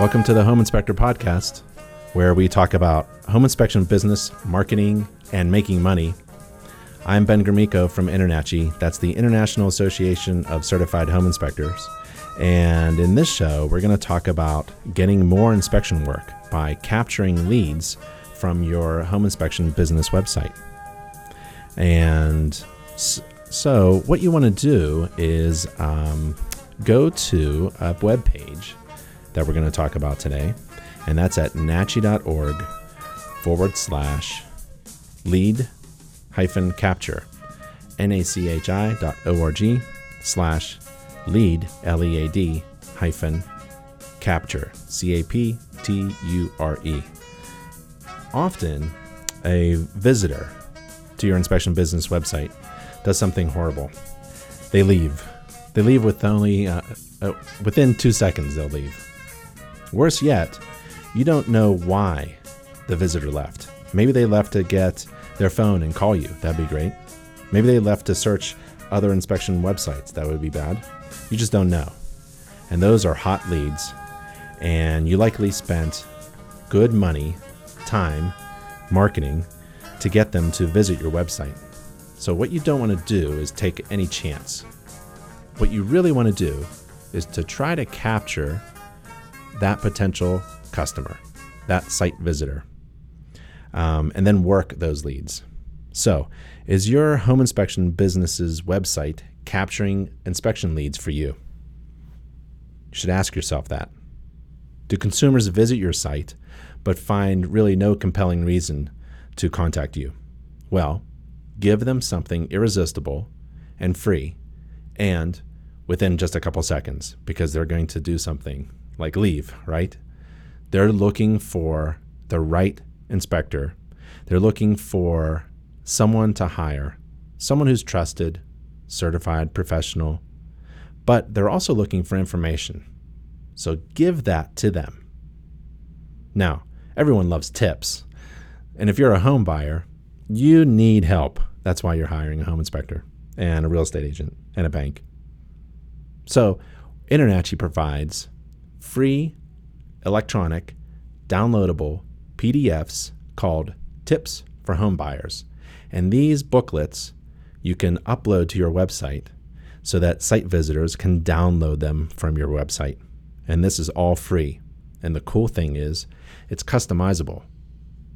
Welcome to the Home Inspector Podcast, where we talk about home inspection business, marketing, and making money. I'm Ben Gromicko from INTERNACHI, that's the International Association of Certified Home Inspectors. And in this show, we're going to talk about getting more inspection work by capturing leads from your home inspection business website. And so, what you want to do is um, go to a web page that we're going to talk about today, and that's at nachi.org forward slash lead hyphen capture, N-A-C-H-I dot O-R-G slash lead, L-E-A-D hyphen capture, C-A-P-T-U-R-E. Often, a visitor to your inspection business website does something horrible. They leave. They leave with only uh, uh, within two seconds. They'll leave. Worse yet, you don't know why the visitor left. Maybe they left to get their phone and call you. That'd be great. Maybe they left to search other inspection websites. That would be bad. You just don't know. And those are hot leads. And you likely spent good money, time, marketing to get them to visit your website. So, what you don't want to do is take any chance. What you really want to do is to try to capture that potential customer, that site visitor, um, and then work those leads. So, is your home inspection business's website capturing inspection leads for you? You should ask yourself that. Do consumers visit your site but find really no compelling reason to contact you? Well, give them something irresistible and free and within just a couple seconds because they're going to do something like leave, right? They're looking for the right inspector. They're looking for someone to hire, someone who's trusted, certified, professional, but they're also looking for information. So give that to them. Now, everyone loves tips. And if you're a home buyer, you need help. That's why you're hiring a home inspector and a real estate agent and a bank. So, INTERNACHI provides free electronic downloadable PDFs called Tips for Home Buyers. And these booklets you can upload to your website so that site visitors can download them from your website. And this is all free. And the cool thing is, it's customizable.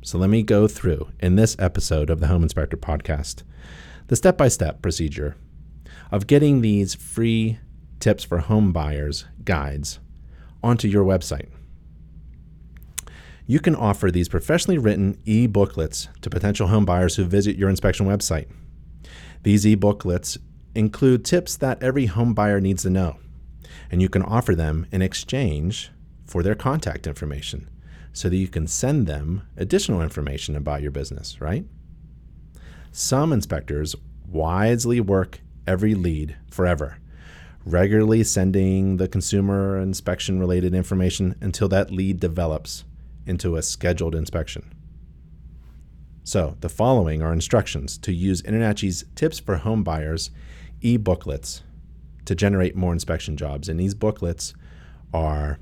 So let me go through in this episode of the Home Inspector Podcast the step by step procedure of getting these free tips for home buyers guides onto your website. You can offer these professionally written e booklets to potential home buyers who visit your inspection website. These e booklets include tips that every home buyer needs to know, and you can offer them in exchange for their contact information so that you can send them additional information about your business, right? Some inspectors wisely work every lead forever, regularly sending the consumer inspection related information until that lead develops into a scheduled inspection. So, the following are instructions to use INTERNACHI's Tips for Home Buyers e booklets to generate more inspection jobs. And these booklets are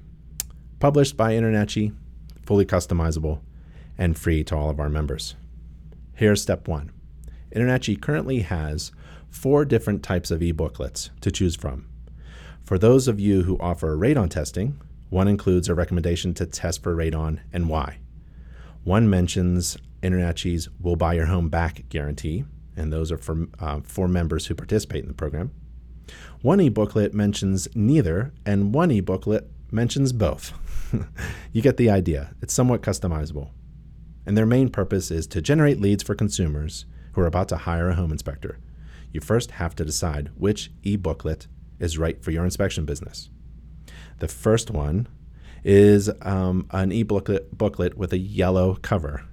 published by INTERNACHI fully customizable, and free to all of our members. Here's step one INTERNACHI currently has four different types of e booklets to choose from. For those of you who offer radon testing, one includes a recommendation to test for radon and why. One mentions INTERNACHI's We'll Buy Your Home Back guarantee, and those are for, uh, for members who participate in the program. One e booklet mentions neither, and one e booklet mentions both. you get the idea. It's somewhat customizable. And their main purpose is to generate leads for consumers who are about to hire a home inspector. You first have to decide which e booklet is right for your inspection business. The first one is um, an e booklet with a yellow cover,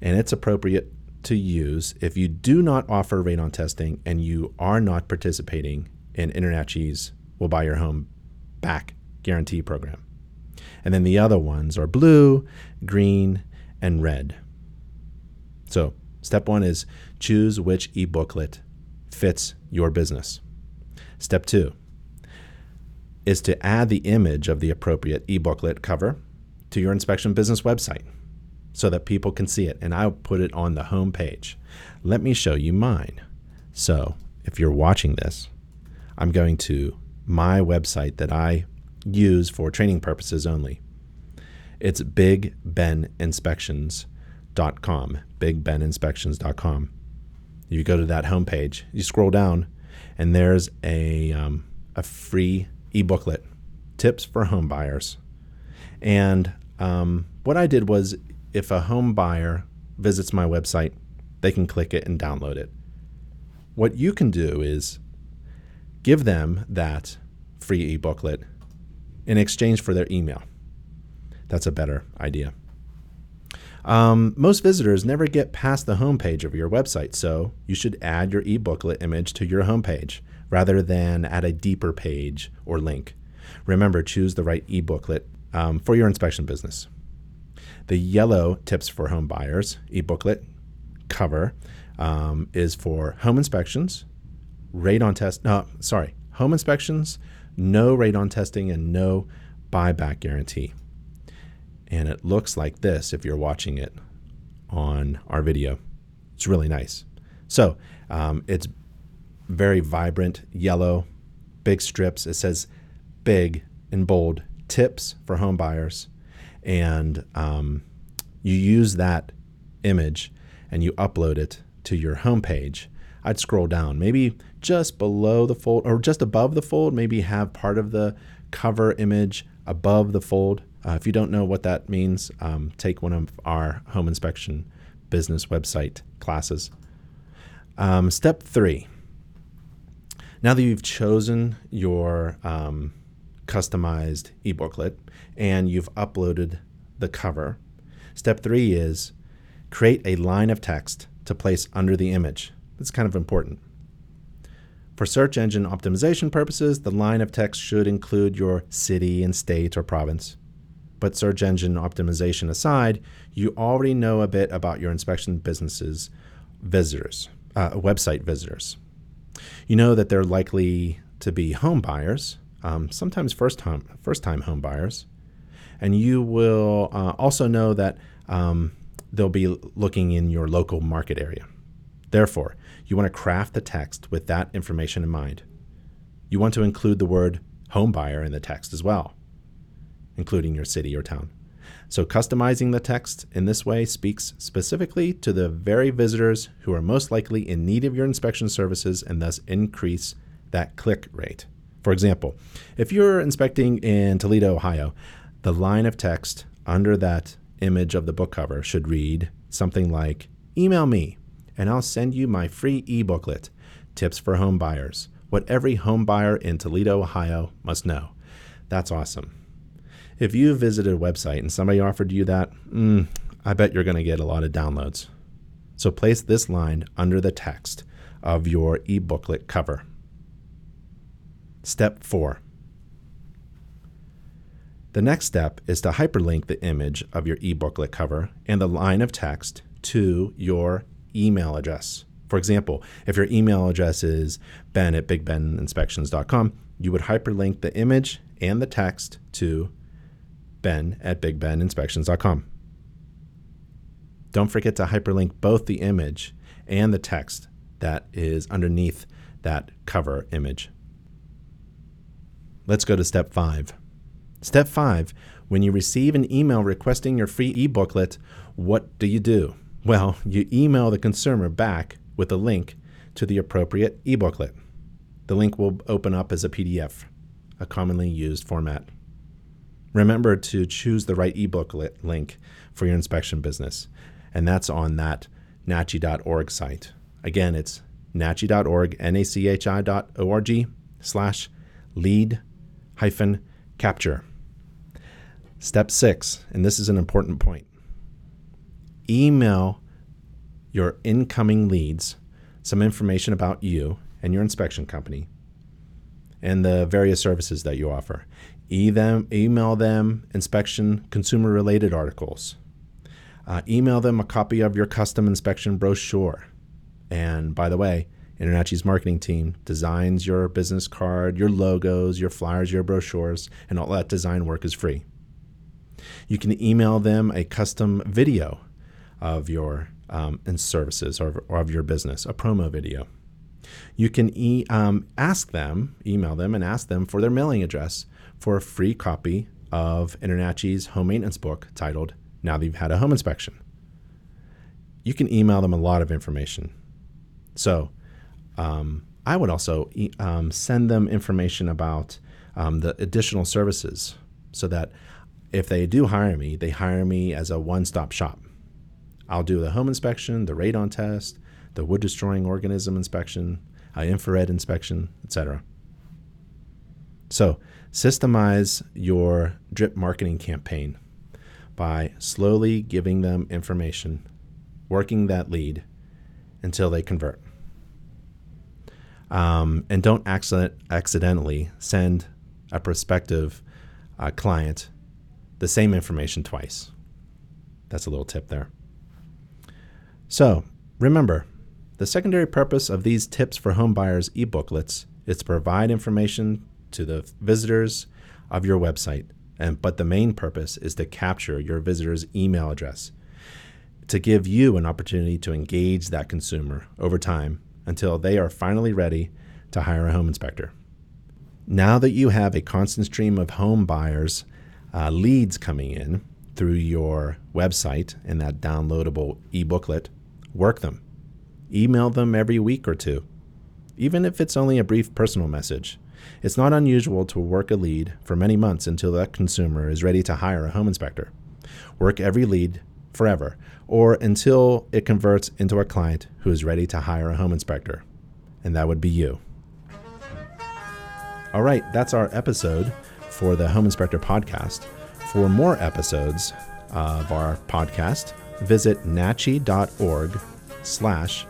and it's appropriate to use if you do not offer radon testing and you are not participating in INTERNACHI's We'll Buy Your Home Back guarantee program. And then the other ones are blue, green, and red. So, step one is choose which e booklet fits your business. Step two, is to add the image of the appropriate e-booklet cover to your inspection business website so that people can see it and I'll put it on the home page. Let me show you mine. So, if you're watching this, I'm going to my website that I use for training purposes only. It's bigbeninspections.com, bigbeninspections.com. You go to that homepage, you scroll down, and there's a, um, a free e-booklet, tips for home buyers. And um, what I did was if a home buyer visits my website, they can click it and download it. What you can do is give them that free e booklet in exchange for their email. That's a better idea. Um, most visitors never get past the homepage of your website, so you should add your e booklet image to your homepage rather than add a deeper page or link. Remember, choose the right e booklet um, for your inspection business. The yellow tips for home buyers e booklet cover um, is for home inspections, radon test. No, sorry, home inspections, no radon testing, and no buyback guarantee. And it looks like this if you're watching it on our video. It's really nice. So um, it's very vibrant yellow, big strips. It says big in bold tips for home buyers. And um, you use that image and you upload it to your homepage. I'd scroll down, maybe just below the fold or just above the fold, maybe have part of the cover image above the fold. Uh, if you don't know what that means, um, take one of our home inspection business website classes. Um, step three now that you've chosen your um, customized e-booklet and you've uploaded the cover, step three is create a line of text to place under the image. That's kind of important. For search engine optimization purposes, the line of text should include your city and state or province. But search engine optimization aside, you already know a bit about your inspection business's visitors, uh, website visitors. You know that they're likely to be home buyers, um, sometimes first time first time home buyers, and you will uh, also know that um, they'll be looking in your local market area. Therefore, you want to craft the text with that information in mind. You want to include the word home buyer in the text as well, including your city or town. So, customizing the text in this way speaks specifically to the very visitors who are most likely in need of your inspection services and thus increase that click rate. For example, if you're inspecting in Toledo, Ohio, the line of text under that image of the book cover should read something like Email me, and I'll send you my free e booklet, Tips for Home Buyers, what every home buyer in Toledo, Ohio must know. That's awesome. If you visited a website and somebody offered you that, mm, I bet you're going to get a lot of downloads. So place this line under the text of your e-booklet cover. Step 4. The next step is to hyperlink the image of your e-booklet cover and the line of text to your email address. For example, if your email address is ben at bigbeninspections.com, you would hyperlink the image and the text to ben at bigbeninspections.com. Don't forget to hyperlink both the image and the text that is underneath that cover image. Let's go to step five. Step five when you receive an email requesting your free e booklet, what do you do? Well, you email the consumer back with a link to the appropriate e booklet. The link will open up as a PDF, a commonly used format. Remember to choose the right ebook link for your inspection business, and that's on that nachi.org site. Again, it's nachi.org, N-A-C-H-I.org slash lead hyphen capture. Step six, and this is an important point. Email your incoming leads some information about you and your inspection company and the various services that you offer e them, email them inspection consumer related articles. Uh, email them a copy of your custom inspection brochure. And by the way, InterNACHI's marketing team designs your business card, your logos, your flyers, your brochures, and all that design work is free. You can email them a custom video of your um, and services or, or, of your business, a promo video. You can e- um, ask them, email them, and ask them for their mailing address for a free copy of InterNACHI's home maintenance book titled Now That You've Had a Home Inspection. You can email them a lot of information. So, um, I would also e- um, send them information about um, the additional services so that if they do hire me, they hire me as a one stop shop. I'll do the home inspection, the radon test, the wood destroying organism inspection, infrared inspection, etc. So, systemize your drip marketing campaign by slowly giving them information, working that lead until they convert. Um, and don't accident, accidentally send a prospective uh, client the same information twice. That's a little tip there. So, remember, the secondary purpose of these tips for home buyers e-booklets is to provide information to the visitors of your website, and but the main purpose is to capture your visitor's email address to give you an opportunity to engage that consumer over time until they are finally ready to hire a home inspector. Now that you have a constant stream of home buyers uh, leads coming in through your website and that downloadable e booklet, work them. Email them every week or two, even if it's only a brief personal message. It's not unusual to work a lead for many months until that consumer is ready to hire a home inspector. Work every lead forever, or until it converts into a client who is ready to hire a home inspector. And that would be you. All right, that's our episode for the Home Inspector podcast. For more episodes of our podcast, visit nachi.org slash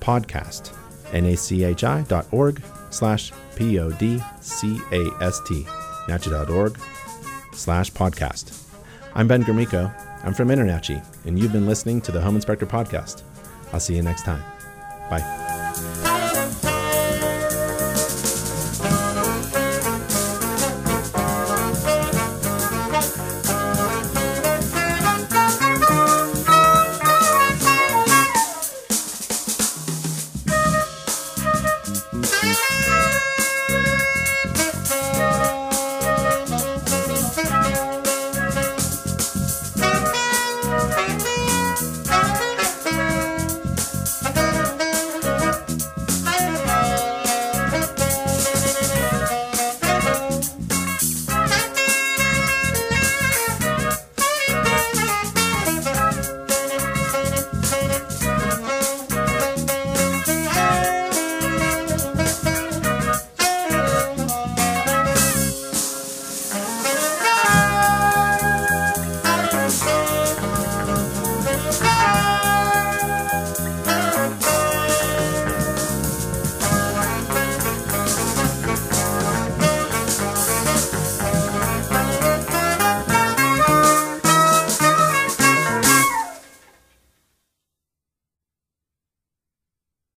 podcast, N-A-C-H-I dot org slash P-O-D-C-A-S-T, nachi.org slash podcast. I'm Ben Gromicko. I'm from InterNACHI, and you've been listening to the Home Inspector Podcast. I'll see you next time. Bye.